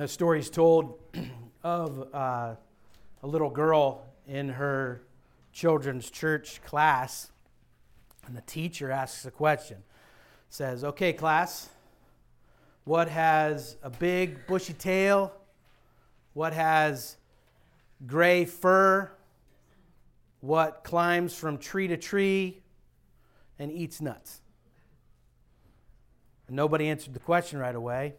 A story's told of uh, a little girl in her children's church class, and the teacher asks a question. Says, "Okay, class, what has a big bushy tail? What has gray fur? What climbs from tree to tree and eats nuts?" And nobody answered the question right away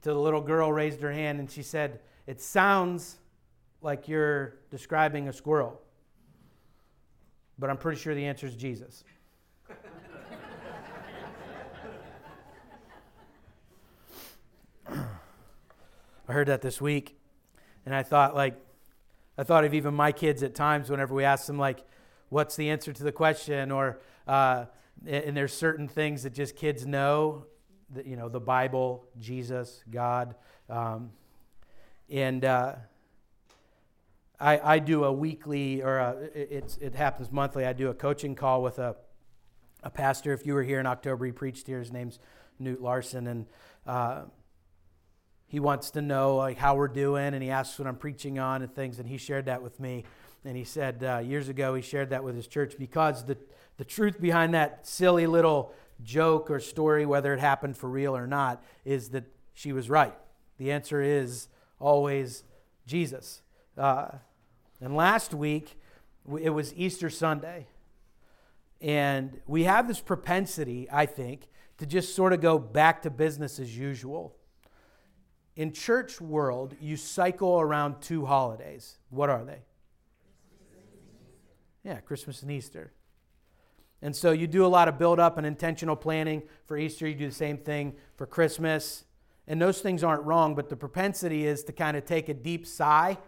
until the little girl raised her hand and she said, It sounds like you're describing a squirrel, but I'm pretty sure the answer is Jesus. I heard that this week, and I thought, like, I thought of even my kids at times whenever we ask them, like, what's the answer to the question? Or, uh, and there's certain things that just kids know the, you know, the Bible, Jesus, God. Um, and uh, I, I do a weekly, or a, it, it happens monthly, I do a coaching call with a, a pastor. If you were here in October, he preached here. His name's Newt Larson. And uh, he wants to know like how we're doing, and he asks what I'm preaching on and things. And he shared that with me. And he said uh, years ago he shared that with his church because the, the truth behind that silly little joke or story, whether it happened for real or not, is that she was right. The answer is always Jesus. Uh, and last week, it was Easter Sunday. And we have this propensity, I think, to just sort of go back to business as usual. In church world, you cycle around two holidays. What are they? Yeah, Christmas and Easter. And so you do a lot of build up and intentional planning for Easter. You do the same thing for Christmas. And those things aren't wrong, but the propensity is to kind of take a deep sigh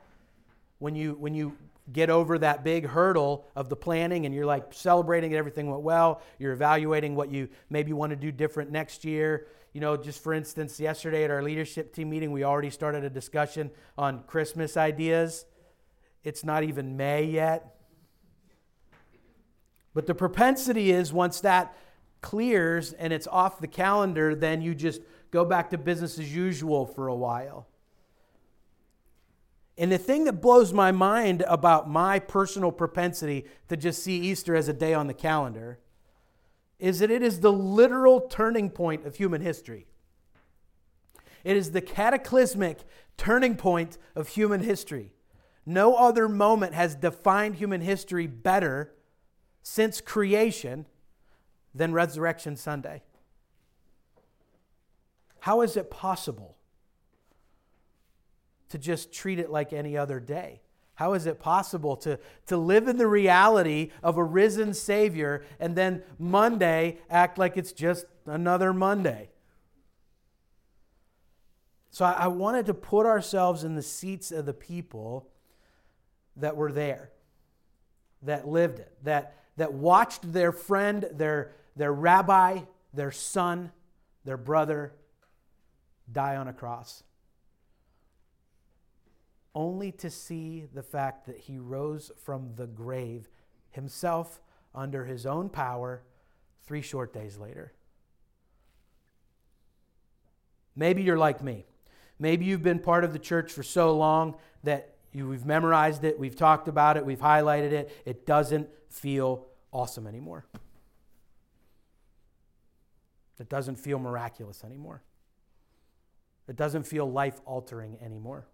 when you when you get over that big hurdle of the planning and you're like celebrating that everything went well. You're evaluating what you maybe want to do different next year. You know, just for instance, yesterday at our leadership team meeting, we already started a discussion on Christmas ideas. It's not even May yet but the propensity is once that clears and it's off the calendar, then you just go back to business as usual for a while. And the thing that blows my mind about my personal propensity to just see Easter as a day on the calendar is that it is the literal turning point of human history. It is the cataclysmic turning point of human history. No other moment has defined human history better since creation than Resurrection Sunday? How is it possible to just treat it like any other day? How is it possible to, to live in the reality of a risen Savior and then Monday act like it's just another Monday? So I, I wanted to put ourselves in the seats of the people that were there, that lived it, that, that watched their friend, their, their rabbi, their son, their brother die on a cross. Only to see the fact that he rose from the grave himself under his own power three short days later. Maybe you're like me. Maybe you've been part of the church for so long that you, we've memorized it, we've talked about it, we've highlighted it. It doesn't feel awesome anymore. It doesn't feel miraculous anymore. It doesn't feel life altering anymore.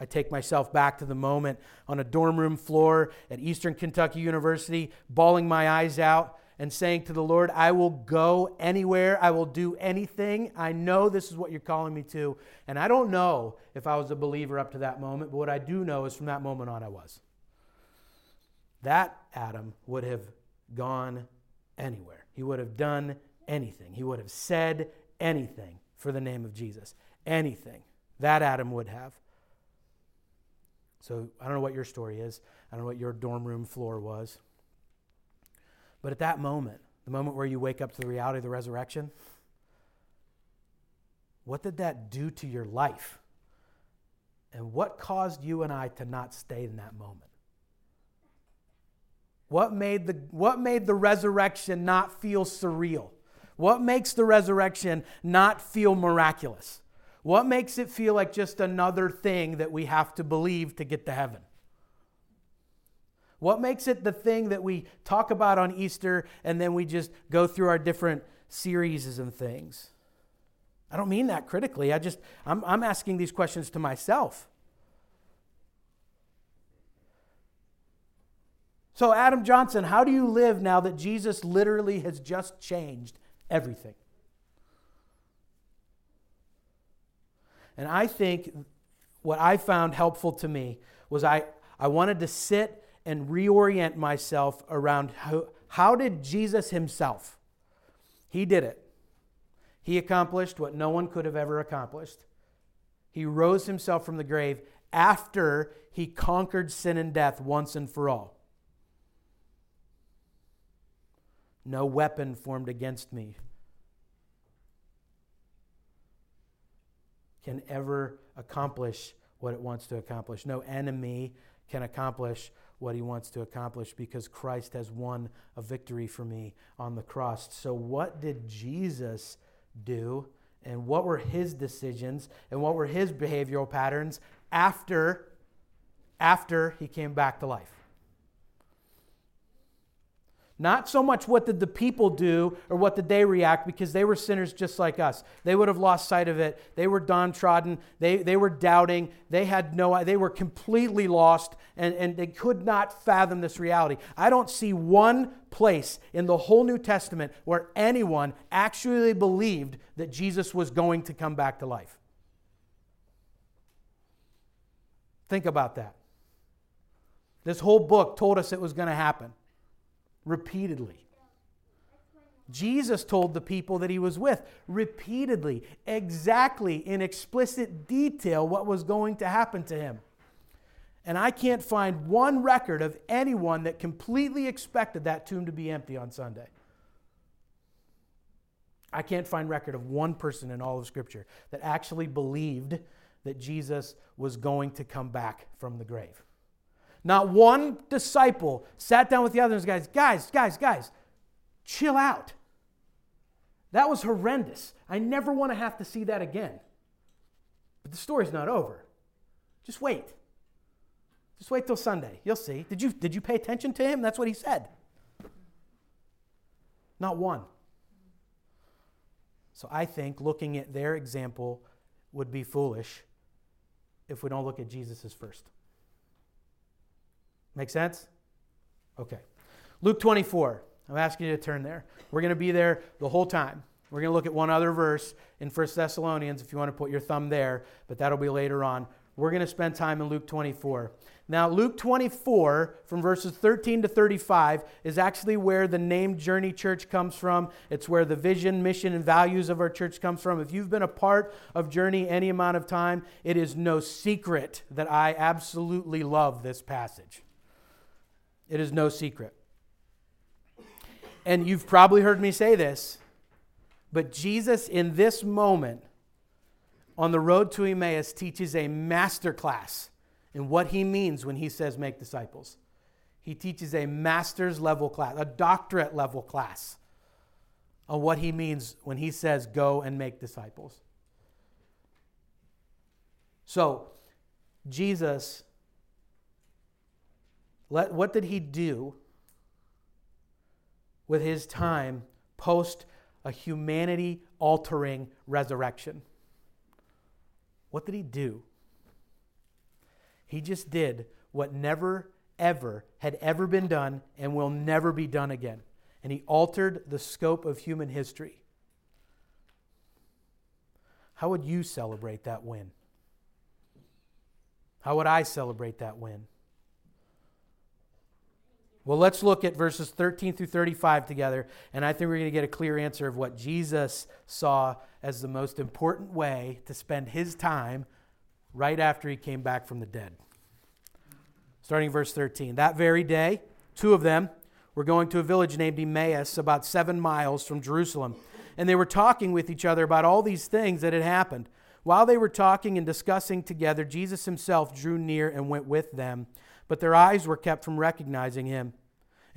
I take myself back to the moment on a dorm room floor at Eastern Kentucky University, bawling my eyes out and saying to the Lord, I will go anywhere. I will do anything. I know this is what you're calling me to. And I don't know if I was a believer up to that moment, but what I do know is from that moment on, I was. That Adam would have gone anywhere. He would have done anything. He would have said anything for the name of Jesus. Anything. That Adam would have. So I don't know what your story is. I don't know what your dorm room floor was. But at that moment, the moment where you wake up to the reality of the resurrection, what did that do to your life? And what caused you and I to not stay in that moment? What made the, what made the resurrection not feel surreal? What makes the resurrection not feel miraculous? What makes it feel like just another thing that we have to believe to get to heaven? What makes it the thing that we talk about on Easter and then we just go through our different series and things? I don't mean that critically. I just, I'm, I'm asking these questions to myself. So, Adam Johnson, how do you live now that Jesus literally has just changed everything? And I think what I found helpful to me was I, I wanted to sit and reorient myself around how, how did Jesus himself? He did it. He accomplished what no one could have ever accomplished. He rose himself from the grave after he conquered sin and death once and for all. No weapon formed against me can ever accomplish what it wants to accomplish. No enemy can accomplish what he wants to accomplish because Christ has won a victory for me on the cross. So, what did Jesus do? And what were his decisions? And what were his behavioral patterns after, after he came back to life? Not so much what did the people do or what did they react because they were sinners just like us. They would have lost sight of it. They were downtrodden. They, they were doubting. They had no, they were completely lost and, and they could not fathom this reality. I don't see one place in the whole New Testament where anyone actually believed that Jesus was going to come back to life. Think about that. This whole book told us it was going to happen repeatedly. Jesus told the people that he was with repeatedly, exactly in explicit detail, what was going to happen to him. And I can't find one record of anyone that completely expected that tomb to be empty on Sunday. I can't find record of one person in all of Scripture that actually believed that Jesus was going to come back from the grave. Not one disciple sat down with the others, guys, guys, guys, guys, chill out. That was horrendous. I never want to have to see that again. But the story's not over. Just wait. Just wait till Sunday. You'll see. Did you, did you pay attention to him? That's what he said. Not one. So I think looking at their example would be foolish if we don't look at Jesus' first. Make sense? Okay. Luke 24. I'm asking you to turn there. We're going to be there the whole time. We're going to look at one other verse in 1 Thessalonians if you want to put your thumb there, but that'll be later on. We're going to spend time in Luke 24. Now, Luke 24, from verses 13 to 35, is actually where the name Journey Church comes from. It's where the vision, mission, and values of our church comes from. If you've been a part of Journey any amount of time, it is no secret that I absolutely love this passage. It is no secret. And you've probably heard me say this, but Jesus in this moment on the road to Emmaus teaches a master class in what he means when he says make disciples. He teaches a master's level class, a doctorate level class on what he means when he says go and make disciples. So, Jesus let, what did he do with his time post a humanity altering resurrection? What did he do? He just did what never, ever had ever been done and will never be done again. And he altered the scope of human history. How would you celebrate that win? How would I celebrate that win? Well, let's look at verses 13 through 35 together, and I think we're going to get a clear answer of what Jesus saw as the most important way to spend his time right after he came back from the dead. Starting verse 13. That very day, two of them were going to a village named Emmaus, about seven miles from Jerusalem, and they were talking with each other about all these things that had happened. While they were talking and discussing together, Jesus himself drew near and went with them but their eyes were kept from recognizing him.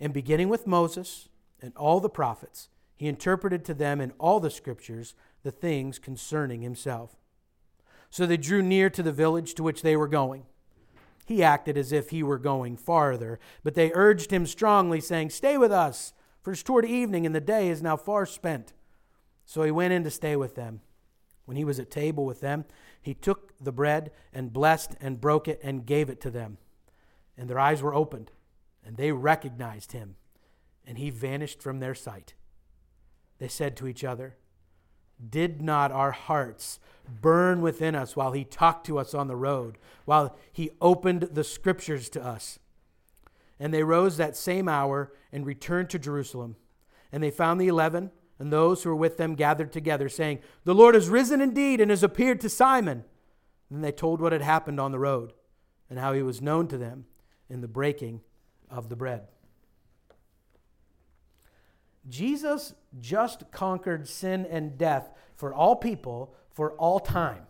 And beginning with Moses and all the prophets, he interpreted to them in all the scriptures the things concerning himself. So they drew near to the village to which they were going. He acted as if he were going farther, but they urged him strongly, saying, Stay with us, for it's toward evening, and the day is now far spent. So he went in to stay with them. When he was at table with them, he took the bread and blessed and broke it and gave it to them. And their eyes were opened and they recognized him, and he vanished from their sight. They said to each other, Did not our hearts burn within us while he talked to us on the road, while he opened the scriptures to us? And they rose that same hour and returned to Jerusalem. And they found the eleven and those who were with them gathered together, saying, The Lord has risen indeed and has appeared to Simon. Then they told what had happened on the road and how he was known to them in the breaking of the bread. Jesus just conquered sin and death for all people for all time.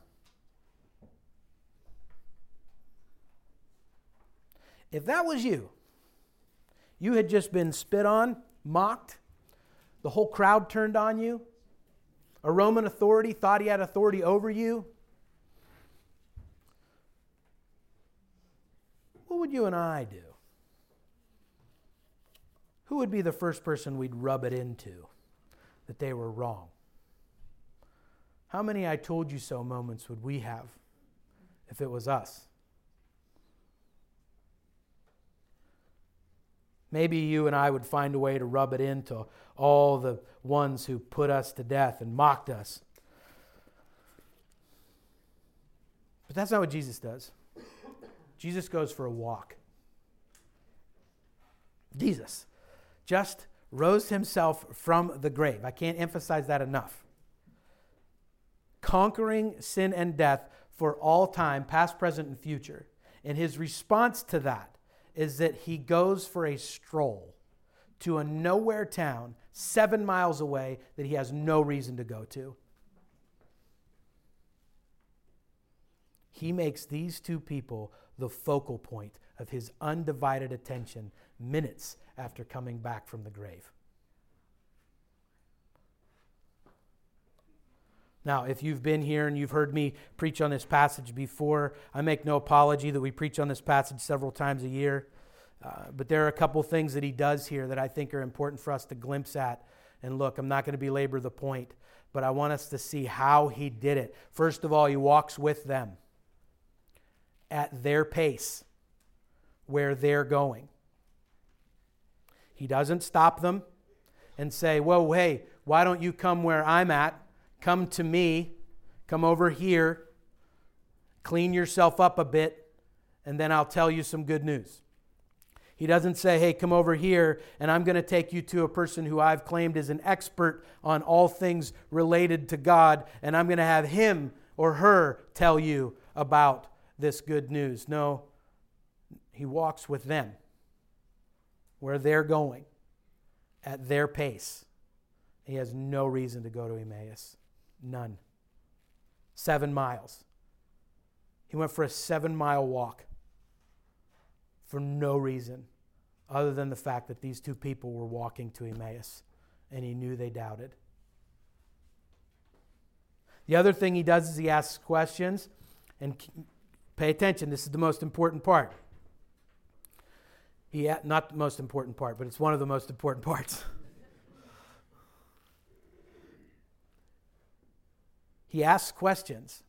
If that was you, you had just been spit on, mocked, the whole crowd turned on you, a Roman authority thought he had authority over you. What would you and I do? Who would be the first person we'd rub it into that they were wrong? How many I told you so moments would we have if it was us? Maybe you and I would find a way to rub it into all the ones who put us to death and mocked us. But that's not what Jesus does. Jesus goes for a walk. Jesus just rose himself from the grave. I can't emphasize that enough. Conquering sin and death for all time, past, present, and future. And his response to that is that he goes for a stroll to a nowhere town seven miles away that he has no reason to go to. He makes these two people the focal point of his undivided attention minutes after coming back from the grave. Now, if you've been here and you've heard me preach on this passage before, I make no apology that we preach on this passage several times a year. Uh, but there are a couple things that he does here that I think are important for us to glimpse at and look. I'm not going to belabor the point, but I want us to see how he did it. First of all, he walks with them at their pace where they're going. He doesn't stop them and say, Whoa, hey, why don't you come where I'm at? Come to me. Come over here. Clean yourself up a bit, and then I'll tell you some good news. He doesn't say, hey, come over here, and I'm going to take you to a person who I've claimed is an expert on all things related to God, and I'm going to have him or her tell you about this good news. No, he walks with them where they're going at their pace. He has no reason to go to Emmaus. None. Seven miles. He went for a seven mile walk for no reason other than the fact that these two people were walking to Emmaus and he knew they doubted. The other thing he does is he asks questions and pay attention, this is the most important part. He, not the most important part, but it's one of the most important parts. he asks questions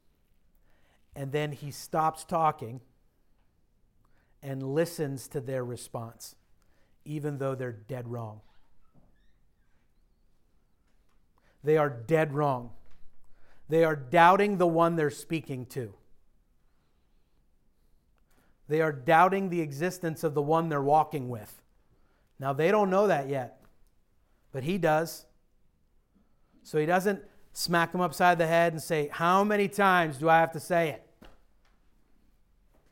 and then he stops talking and listens to their response, even though they're dead wrong. They are dead wrong. They are doubting the one they're speaking to. They are doubting the existence of the one they're walking with. Now, they don't know that yet, but he does. So he doesn't smack them upside the head and say, How many times do I have to say it?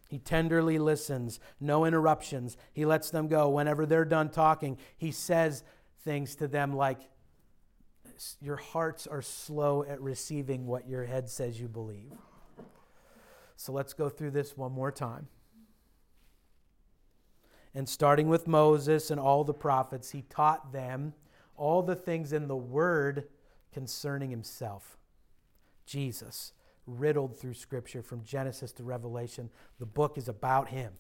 He tenderly listens, no interruptions. He lets them go. Whenever they're done talking, he says things to them like, Your hearts are slow at receiving what your head says you believe. So let's go through this one more time. And starting with Moses and all the prophets, he taught them all the things in the Word concerning himself, Jesus riddled through Scripture from Genesis to Revelation. The book is about him.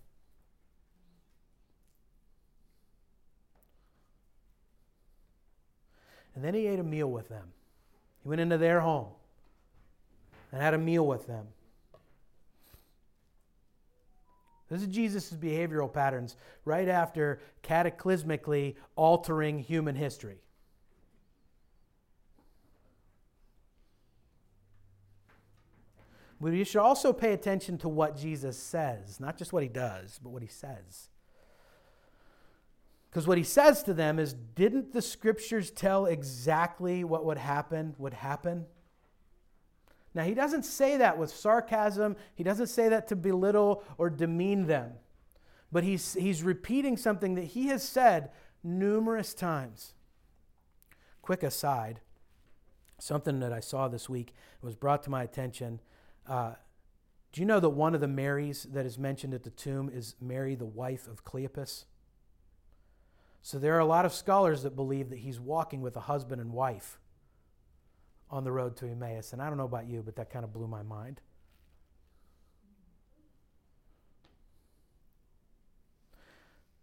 And then he ate a meal with them. He went into their home and had a meal with them. This is Jesus' behavioral patterns right after cataclysmically altering human history. But you should also pay attention to what Jesus says, not just what he does, but what he says. Because what he says to them is didn't the scriptures tell exactly what would happen would happen? Now, he doesn't say that with sarcasm. He doesn't say that to belittle or demean them. But he's, he's repeating something that he has said numerous times. Quick aside something that I saw this week was brought to my attention uh, do you know that one of the Marys that is mentioned at the tomb is Mary, the wife of Cleopas? So there are a lot of scholars that believe that he's walking with a husband and wife on the road to Emmaus. And I don't know about you, but that kind of blew my mind.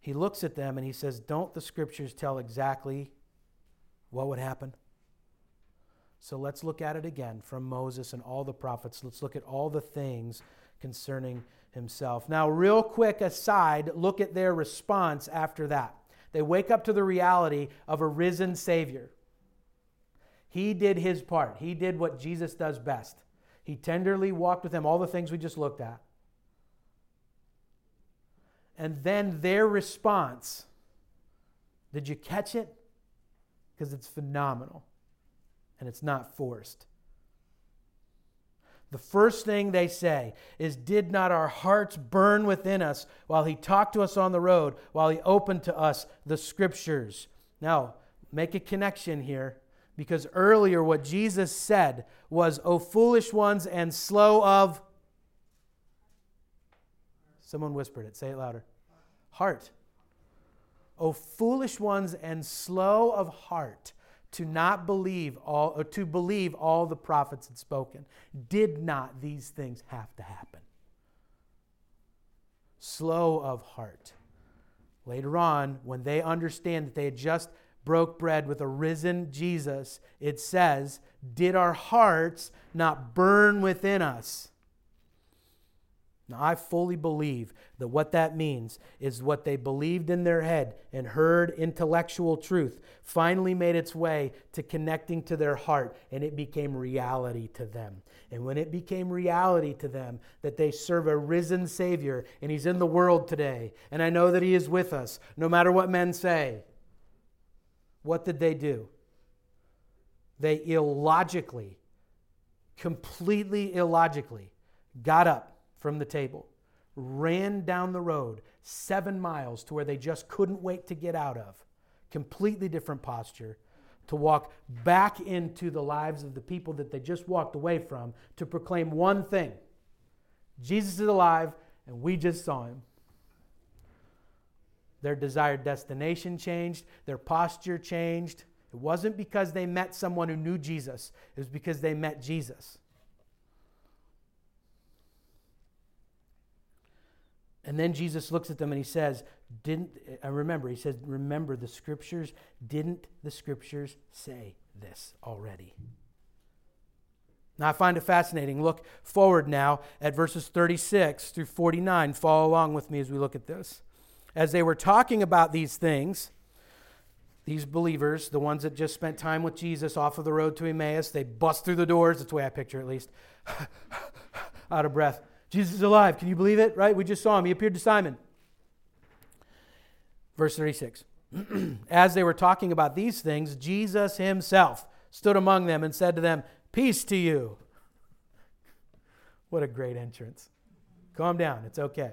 He looks at them and he says, Don't the scriptures tell exactly what would happen? So let's look at it again from Moses and all the prophets. Let's look at all the things concerning himself. Now, real quick aside, look at their response after that. They wake up to the reality of a risen Savior. He did his part, he did what Jesus does best. He tenderly walked with them, all the things we just looked at. And then their response did you catch it? Because it's phenomenal and it's not forced. The first thing they say is, Did not our hearts burn within us while he talked to us on the road, while he opened to us the scriptures? Now, make a connection here because earlier what Jesus said was, O foolish ones and slow of. Someone whispered it. Say it louder. Heart. O foolish ones and slow of heart to not believe all or to believe all the prophets had spoken. Did not these things have to happen? Slow of heart. Later on, when they understand that they had just broke bread with a risen Jesus, it says, Did our hearts not burn within us? Now, I fully believe that what that means is what they believed in their head and heard intellectual truth finally made its way to connecting to their heart and it became reality to them. And when it became reality to them that they serve a risen Savior and He's in the world today, and I know that He is with us, no matter what men say, what did they do? They illogically, completely illogically, got up from the table, ran down the road seven miles to where they just couldn't wait to get out of. Completely different posture. To walk back into the lives of the people that they just walked away from to proclaim one thing Jesus is alive, and we just saw him. Their desired destination changed, their posture changed. It wasn't because they met someone who knew Jesus, it was because they met Jesus. And then Jesus looks at them and he says, Didn't, I remember, he says, Remember the scriptures. Didn't the scriptures say this already? Now, I find it fascinating. Look forward now at verses 36 through 49. Follow along with me as we look at this. As they were talking about these things, these believers, the ones that just spent time with Jesus off of the road to Emmaus, they bust through the doors. That's the way I picture it, at least. Out of breath. Jesus is alive. Can you believe it? Right? We just saw him. He appeared to Simon. Verse 36. As they were talking about these things, Jesus himself stood among them and said to them, Peace to you. What a great entrance. Calm down. It's okay.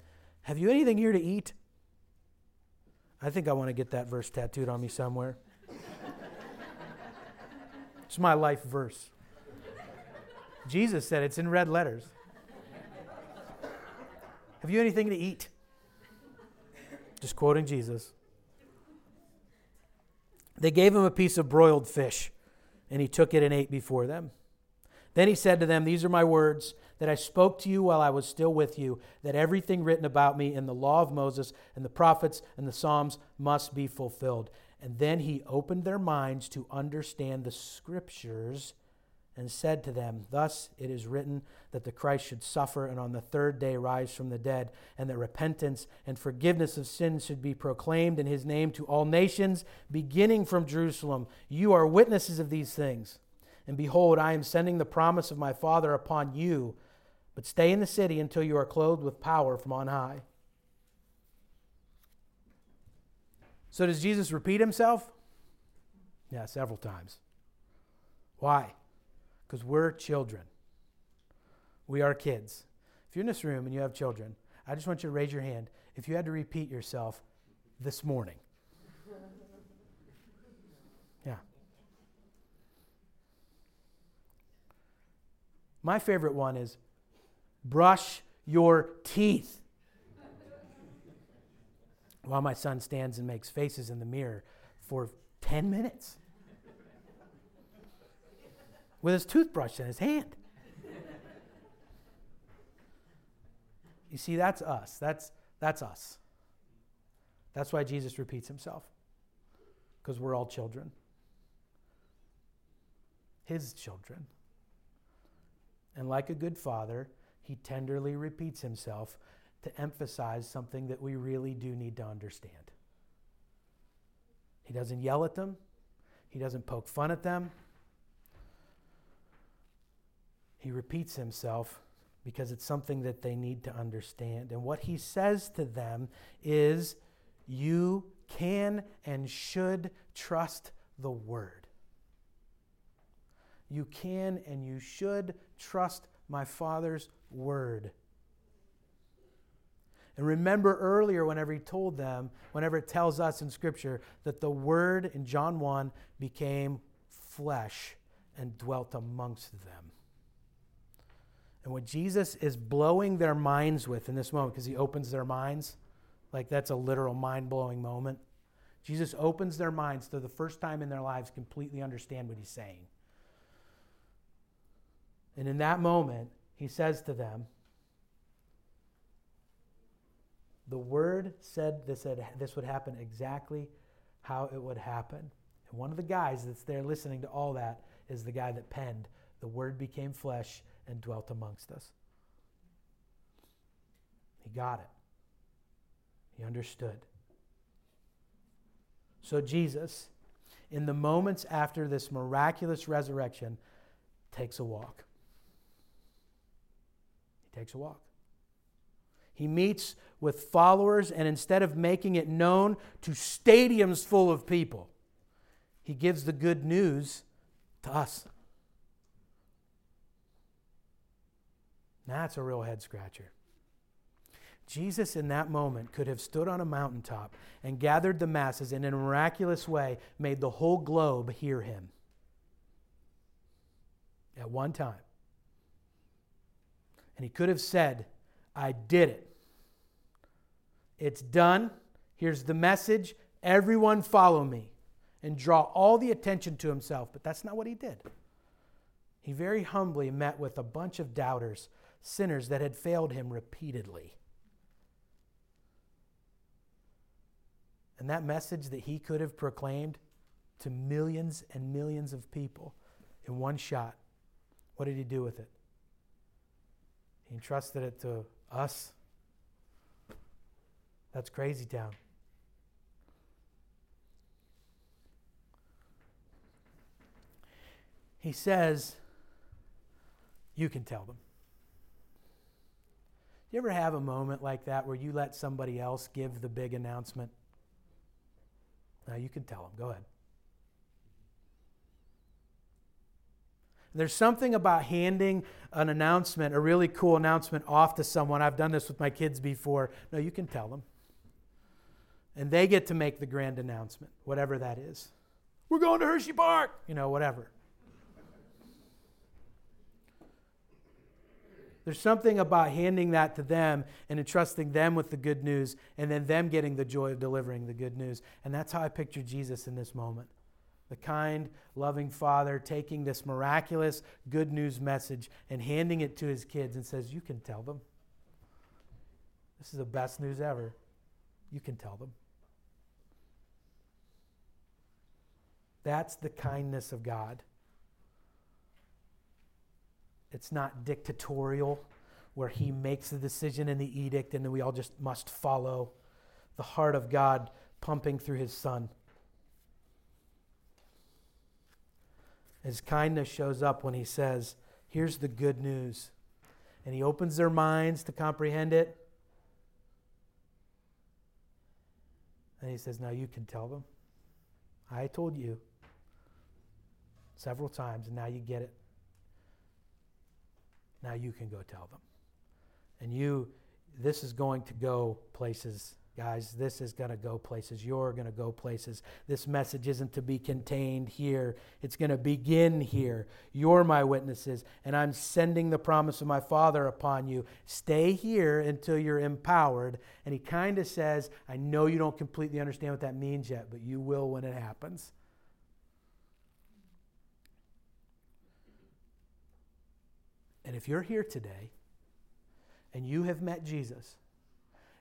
Have you anything here to eat? I think I want to get that verse tattooed on me somewhere. it's my life verse. Jesus said it's in red letters. Have you anything to eat? Just quoting Jesus. They gave him a piece of broiled fish, and he took it and ate before them. Then he said to them, These are my words that I spoke to you while I was still with you, that everything written about me in the law of Moses and the prophets and the Psalms must be fulfilled. And then he opened their minds to understand the scriptures and said to them, Thus it is written that the Christ should suffer and on the third day rise from the dead, and that repentance and forgiveness of sins should be proclaimed in his name to all nations, beginning from Jerusalem. You are witnesses of these things. And behold, I am sending the promise of my Father upon you, but stay in the city until you are clothed with power from on high. So, does Jesus repeat himself? Yeah, several times. Why? because we're children. We are kids. If you're in this room and you have children, I just want you to raise your hand if you had to repeat yourself this morning. Yeah. My favorite one is brush your teeth. While my son stands and makes faces in the mirror for 10 minutes with his toothbrush in his hand. you see, that's us. That's, that's us. That's why Jesus repeats himself, because we're all children. His children. And like a good father, he tenderly repeats himself to emphasize something that we really do need to understand. He doesn't yell at them, he doesn't poke fun at them, he repeats himself because it's something that they need to understand. And what he says to them is, You can and should trust the word. You can and you should trust my Father's word. And remember earlier, whenever he told them, whenever it tells us in Scripture, that the Word in John 1 became flesh and dwelt amongst them. And what Jesus is blowing their minds with in this moment, because he opens their minds, like that's a literal mind blowing moment. Jesus opens their minds to the first time in their lives completely understand what he's saying. And in that moment, he says to them, The word said this, had, this would happen exactly how it would happen. And one of the guys that's there listening to all that is the guy that penned, The word became flesh and dwelt amongst us. He got it, he understood. So, Jesus, in the moments after this miraculous resurrection, takes a walk. Takes a walk. He meets with followers, and instead of making it known to stadiums full of people, he gives the good news to us. That's a real head scratcher. Jesus, in that moment, could have stood on a mountaintop and gathered the masses and, in a miraculous way, made the whole globe hear him at one time. And he could have said, I did it. It's done. Here's the message. Everyone follow me and draw all the attention to himself. But that's not what he did. He very humbly met with a bunch of doubters, sinners that had failed him repeatedly. And that message that he could have proclaimed to millions and millions of people in one shot, what did he do with it? He entrusted it to us that's crazy town. He says, You can tell them. You ever have a moment like that where you let somebody else give the big announcement? Now you can tell them. Go ahead. There's something about handing an announcement, a really cool announcement, off to someone. I've done this with my kids before. No, you can tell them. And they get to make the grand announcement, whatever that is. We're going to Hershey Park, you know, whatever. There's something about handing that to them and entrusting them with the good news and then them getting the joy of delivering the good news. And that's how I picture Jesus in this moment. The kind, loving father taking this miraculous good news message and handing it to his kids and says, You can tell them. This is the best news ever. You can tell them. That's the kindness of God. It's not dictatorial, where He makes the decision in the edict and then we all just must follow. The heart of God pumping through His Son. His kindness shows up when He says, Here's the good news. And He opens their minds to comprehend it. And He says, Now you can tell them. I told you several times, and now you get it. Now you can go tell them. And you, this is going to go places, guys. This is going to go places. You're going to go places. This message isn't to be contained here, it's going to begin here. You're my witnesses, and I'm sending the promise of my Father upon you. Stay here until you're empowered. And he kind of says, I know you don't completely understand what that means yet, but you will when it happens. And if you're here today and you have met Jesus,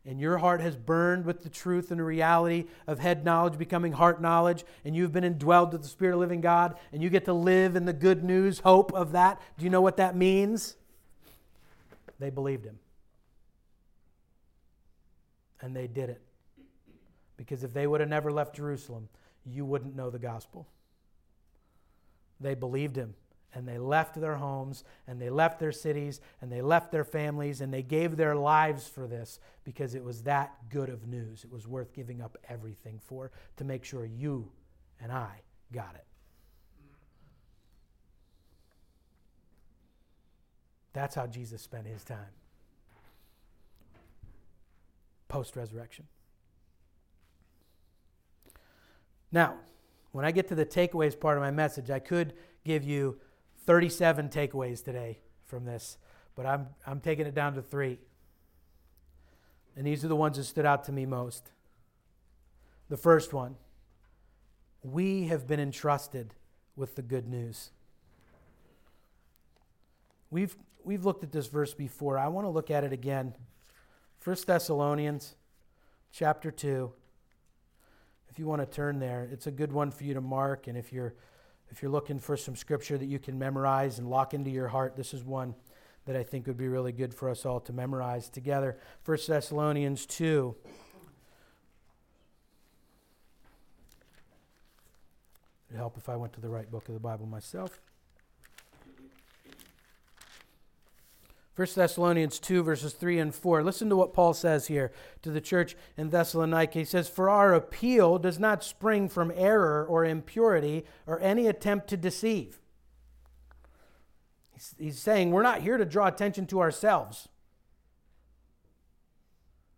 and your heart has burned with the truth and the reality of head knowledge becoming heart knowledge, and you've been indwelled with the Spirit of living God, and you get to live in the good news, hope of that, do you know what that means? They believed him. And they did it. Because if they would have never left Jerusalem, you wouldn't know the gospel. They believed him and they left their homes and they left their cities and they left their families and they gave their lives for this because it was that good of news. It was worth giving up everything for to make sure you and I got it. That's how Jesus spent his time post resurrection. Now, when I get to the takeaways part of my message, I could give you 37 takeaways today from this, but I'm, I'm taking it down to three. And these are the ones that stood out to me most. The first one we have been entrusted with the good news. We've, we've looked at this verse before. I want to look at it again. 1 Thessalonians chapter 2. If you want to turn there, it's a good one for you to mark. And if you're if you're looking for some scripture that you can memorize and lock into your heart, this is one that I think would be really good for us all to memorize together. 1 Thessalonians 2. It'd help if I went to the right book of the Bible myself. 1 Thessalonians 2, verses 3 and 4. Listen to what Paul says here to the church in Thessalonica. He says, For our appeal does not spring from error or impurity or any attempt to deceive. He's saying, We're not here to draw attention to ourselves.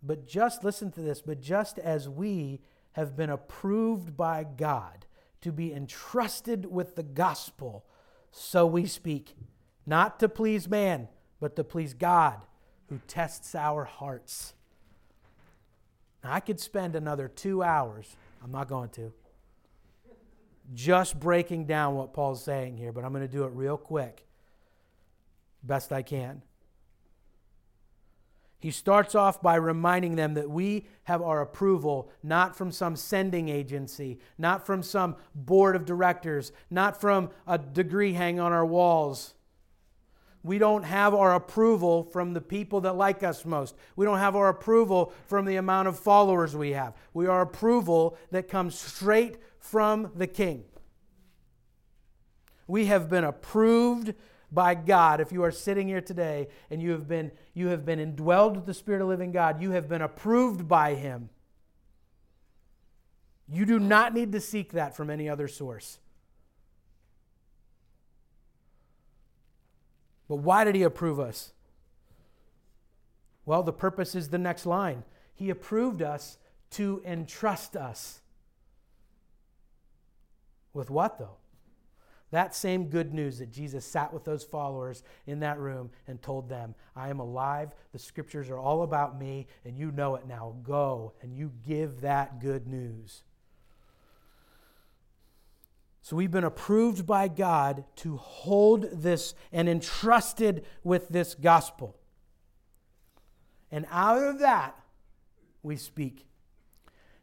But just, listen to this, but just as we have been approved by God to be entrusted with the gospel, so we speak, not to please man but to please God who tests our hearts. Now, I could spend another two hours, I'm not going to, just breaking down what Paul's saying here, but I'm going to do it real quick, best I can. He starts off by reminding them that we have our approval not from some sending agency, not from some board of directors, not from a degree hanging on our walls we don't have our approval from the people that like us most. We don't have our approval from the amount of followers we have. We are approval that comes straight from the King. We have been approved by God. If you are sitting here today and you have been you have been indwelled with the Spirit of living God, you have been approved by him. You do not need to seek that from any other source. But why did he approve us? Well, the purpose is the next line. He approved us to entrust us. With what, though? That same good news that Jesus sat with those followers in that room and told them, I am alive. The scriptures are all about me, and you know it now. Go and you give that good news. So we've been approved by God to hold this and entrusted with this gospel. And out of that, we speak.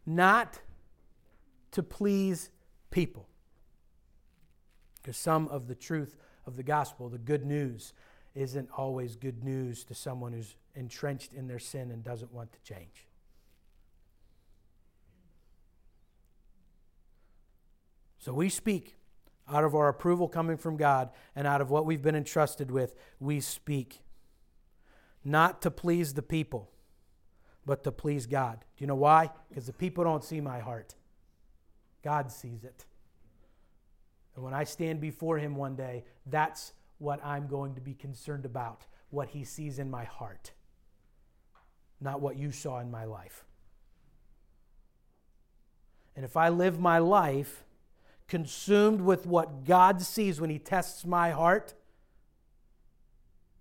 Not to please people. Because some of the truth of the gospel, the good news, isn't always good news to someone who's entrenched in their sin and doesn't want to change. So we speak out of our approval coming from God and out of what we've been entrusted with, we speak. Not to please the people, but to please God. Do you know why? Because the people don't see my heart, God sees it. And when I stand before Him one day, that's what I'm going to be concerned about what He sees in my heart, not what you saw in my life. And if I live my life consumed with what God sees when He tests my heart,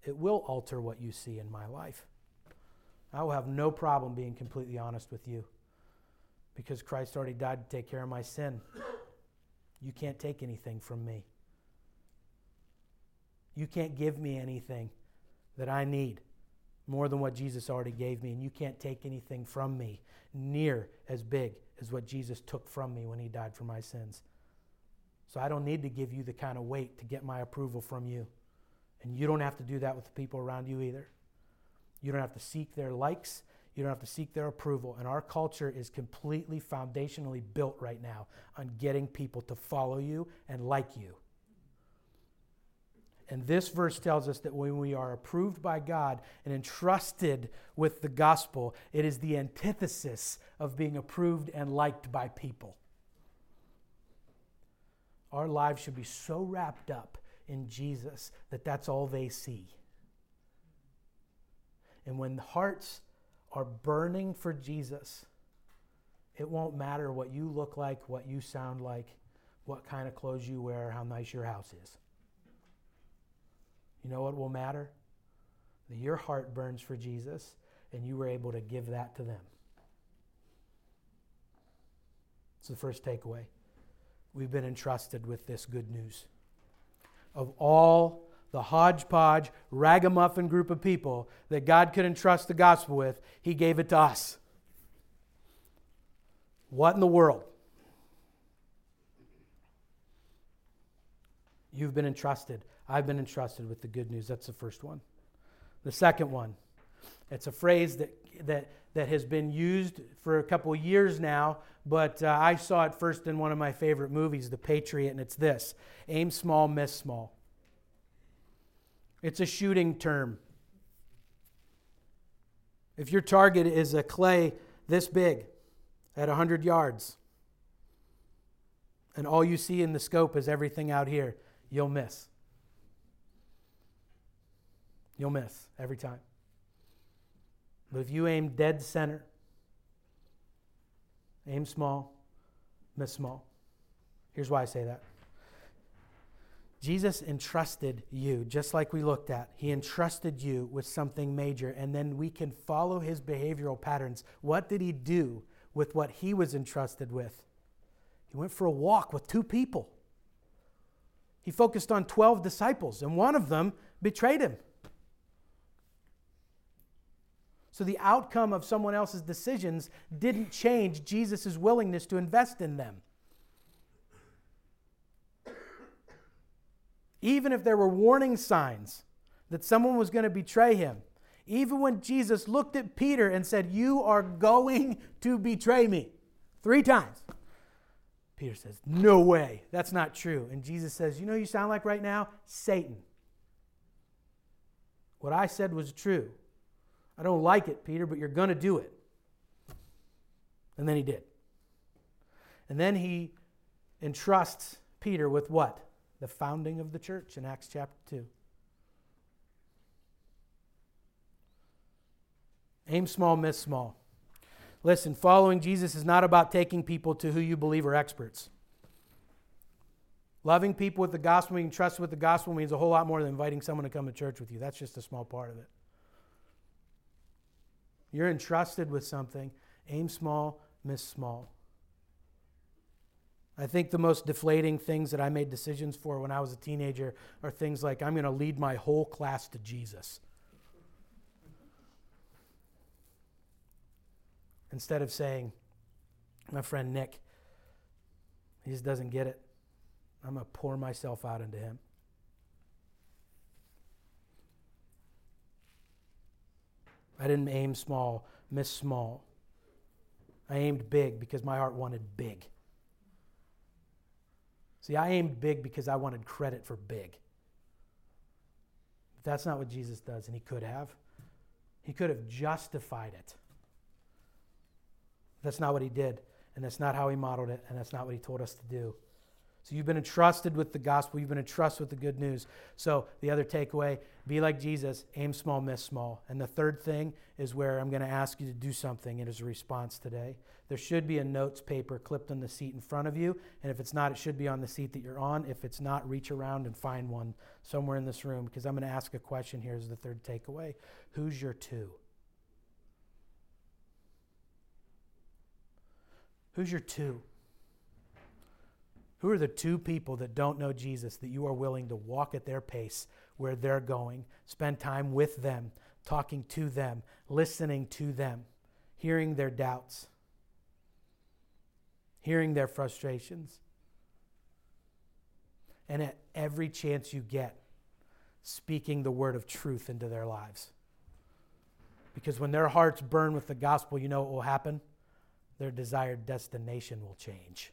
it will alter what you see in my life. I will have no problem being completely honest with you because Christ already died to take care of my sin. You can't take anything from me. You can't give me anything that I need more than what Jesus already gave me, and you can't take anything from me near as big as what Jesus took from me when he died for my sins. So I don't need to give you the kind of weight to get my approval from you. And you don't have to do that with the people around you either. You don't have to seek their likes. You don't have to seek their approval. And our culture is completely foundationally built right now on getting people to follow you and like you. And this verse tells us that when we are approved by God and entrusted with the gospel, it is the antithesis of being approved and liked by people. Our lives should be so wrapped up in Jesus that that's all they see. And when hearts are burning for Jesus, it won't matter what you look like, what you sound like, what kind of clothes you wear, how nice your house is. You know what will matter? That your heart burns for Jesus and you were able to give that to them. It's the first takeaway we've been entrusted with this good news. Of all the hodgepodge, ragamuffin group of people that God could entrust the gospel with, He gave it to us. What in the world? You've been entrusted. I've been entrusted with the good news. That's the first one. The second one, it's a phrase that, that, that has been used for a couple years now, but uh, I saw it first in one of my favorite movies, The Patriot, and it's this aim small, miss small. It's a shooting term. If your target is a clay this big at 100 yards, and all you see in the scope is everything out here, you'll miss. You'll miss every time. But if you aim dead center, aim small, miss small. Here's why I say that. Jesus entrusted you, just like we looked at. He entrusted you with something major, and then we can follow his behavioral patterns. What did he do with what he was entrusted with? He went for a walk with two people. He focused on 12 disciples, and one of them betrayed him. So the outcome of someone else's decisions didn't change Jesus' willingness to invest in them. Even if there were warning signs that someone was going to betray him, even when Jesus looked at Peter and said, You are going to betray me three times. Peter says, No way, that's not true. And Jesus says, You know you sound like right now? Satan. What I said was true. I don't like it, Peter, but you're going to do it. And then he did. And then he entrusts Peter with what? The founding of the church in Acts chapter 2. Aim small, miss small. Listen, following Jesus is not about taking people to who you believe are experts. Loving people with the gospel, being trusted with the gospel means a whole lot more than inviting someone to come to church with you. That's just a small part of it. You're entrusted with something. Aim small, miss small. I think the most deflating things that I made decisions for when I was a teenager are things like I'm going to lead my whole class to Jesus. Instead of saying, my friend Nick, he just doesn't get it. I'm going to pour myself out into him. I didn't aim small, miss small. I aimed big because my heart wanted big. See, I aimed big because I wanted credit for big. But that's not what Jesus does, and he could have. He could have justified it. That's not what he did, and that's not how he modeled it, and that's not what he told us to do. So you've been entrusted with the gospel, you've been entrusted with the good news. So the other takeaway be like Jesus, aim small, miss small. And the third thing is where I'm going to ask you to do something as a response today. There should be a notes paper clipped on the seat in front of you. And if it's not, it should be on the seat that you're on. If it's not, reach around and find one somewhere in this room because I'm going to ask a question here as the third takeaway Who's your two? Who's your two? Who are the two people that don't know Jesus that you are willing to walk at their pace where they're going, spend time with them, talking to them, listening to them, hearing their doubts, hearing their frustrations, and at every chance you get, speaking the word of truth into their lives? Because when their hearts burn with the gospel, you know what will happen? Their desired destination will change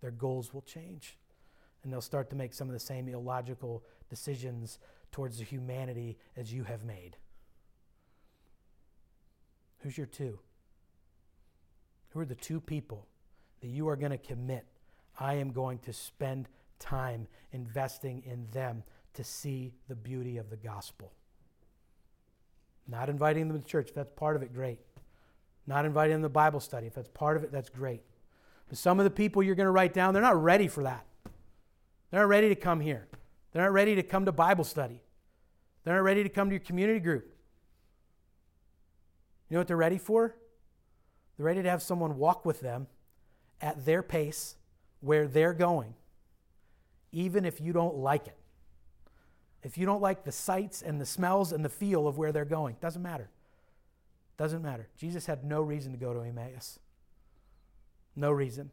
their goals will change. And they'll start to make some of the same illogical decisions towards the humanity as you have made. Who's your two? Who are the two people that you are going to commit? I am going to spend time investing in them to see the beauty of the gospel. Not inviting them to church, if that's part of it, great. Not inviting them to Bible study, if that's part of it, that's great. But some of the people you're going to write down, they're not ready for that. They're not ready to come here. They're not ready to come to Bible study. They're not ready to come to your community group. You know what they're ready for? They're ready to have someone walk with them at their pace where they're going, even if you don't like it. If you don't like the sights and the smells and the feel of where they're going, doesn't matter. Doesn't matter. Jesus had no reason to go to Emmaus. No reason.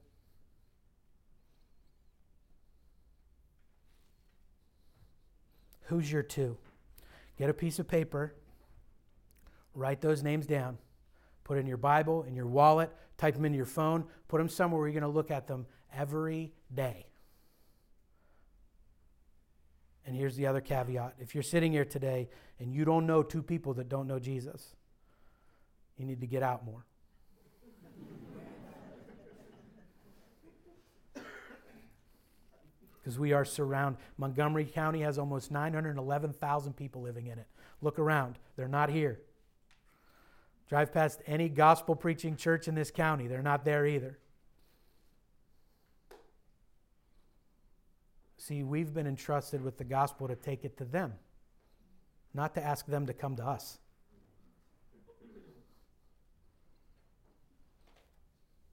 Who's your two? Get a piece of paper, write those names down, put in your Bible, in your wallet, type them into your phone, put them somewhere where you're going to look at them every day. And here's the other caveat if you're sitting here today and you don't know two people that don't know Jesus, You need to get out more. Because we are surrounded. Montgomery County has almost 911,000 people living in it. Look around, they're not here. Drive past any gospel preaching church in this county, they're not there either. See, we've been entrusted with the gospel to take it to them, not to ask them to come to us.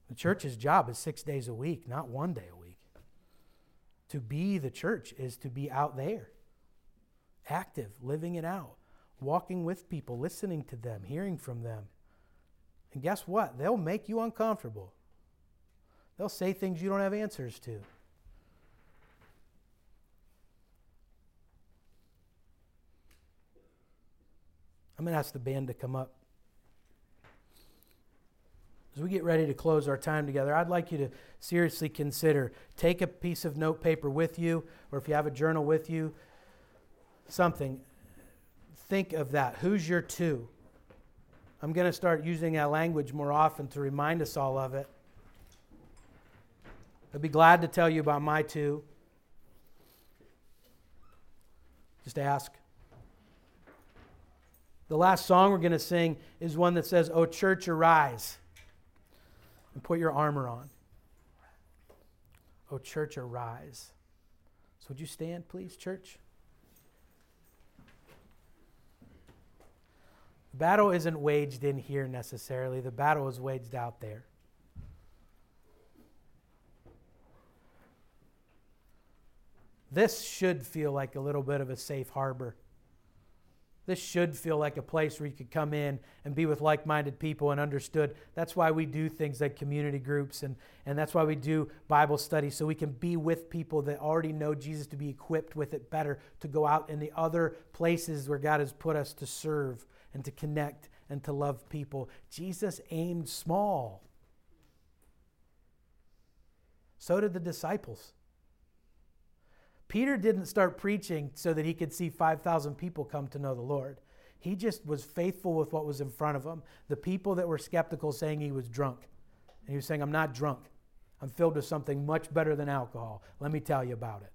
The church's job is six days a week, not one day a week. To be the church is to be out there, active, living it out, walking with people, listening to them, hearing from them. And guess what? They'll make you uncomfortable. They'll say things you don't have answers to. I'm going to ask the band to come up. As we get ready to close our time together, I'd like you to seriously consider take a piece of note paper with you, or if you have a journal with you, something. Think of that. Who's your two? I'm going to start using that language more often to remind us all of it. I'd be glad to tell you about my two. Just ask. The last song we're going to sing is one that says, Oh, church, arise and put your armor on. Oh, church, arise. So, would you stand, please, church? The battle isn't waged in here necessarily, the battle is waged out there. This should feel like a little bit of a safe harbor. This should feel like a place where you could come in and be with like minded people and understood. That's why we do things like community groups and, and that's why we do Bible studies, so we can be with people that already know Jesus to be equipped with it better to go out in the other places where God has put us to serve and to connect and to love people. Jesus aimed small. So did the disciples. Peter didn't start preaching so that he could see 5,000 people come to know the Lord. He just was faithful with what was in front of him. The people that were skeptical saying he was drunk. And he was saying, I'm not drunk. I'm filled with something much better than alcohol. Let me tell you about it.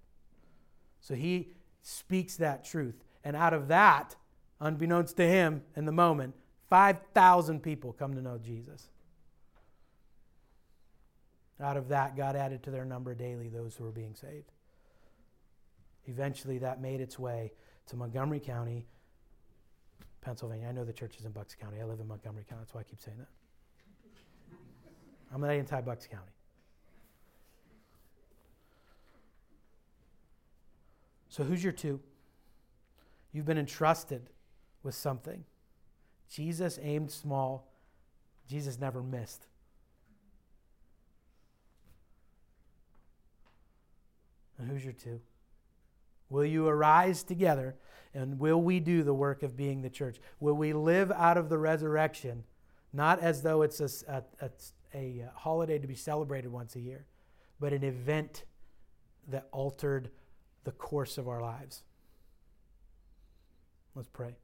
So he speaks that truth. And out of that, unbeknownst to him in the moment, 5,000 people come to know Jesus. Out of that, God added to their number daily those who were being saved. Eventually, that made its way to Montgomery County, Pennsylvania. I know the church is in Bucks County. I live in Montgomery County. That's why I keep saying that. I'm not anti Bucks County. So, who's your two? You've been entrusted with something. Jesus aimed small, Jesus never missed. And who's your two? Will you arise together and will we do the work of being the church? Will we live out of the resurrection, not as though it's a, a, a, a uh, holiday to be celebrated once a year, but an event that altered the course of our lives? Let's pray.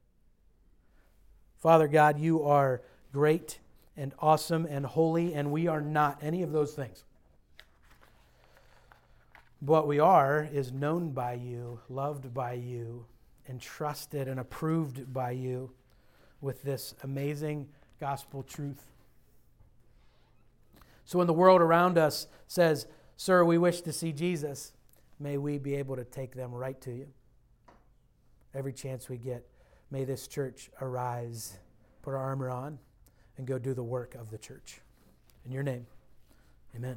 Father God, you are great and awesome and holy, and we are not any of those things. What we are is known by you, loved by you, entrusted and approved by you with this amazing gospel truth. So when the world around us says, Sir, we wish to see Jesus, may we be able to take them right to you. Every chance we get, may this church arise, put our armor on, and go do the work of the church. In your name, amen.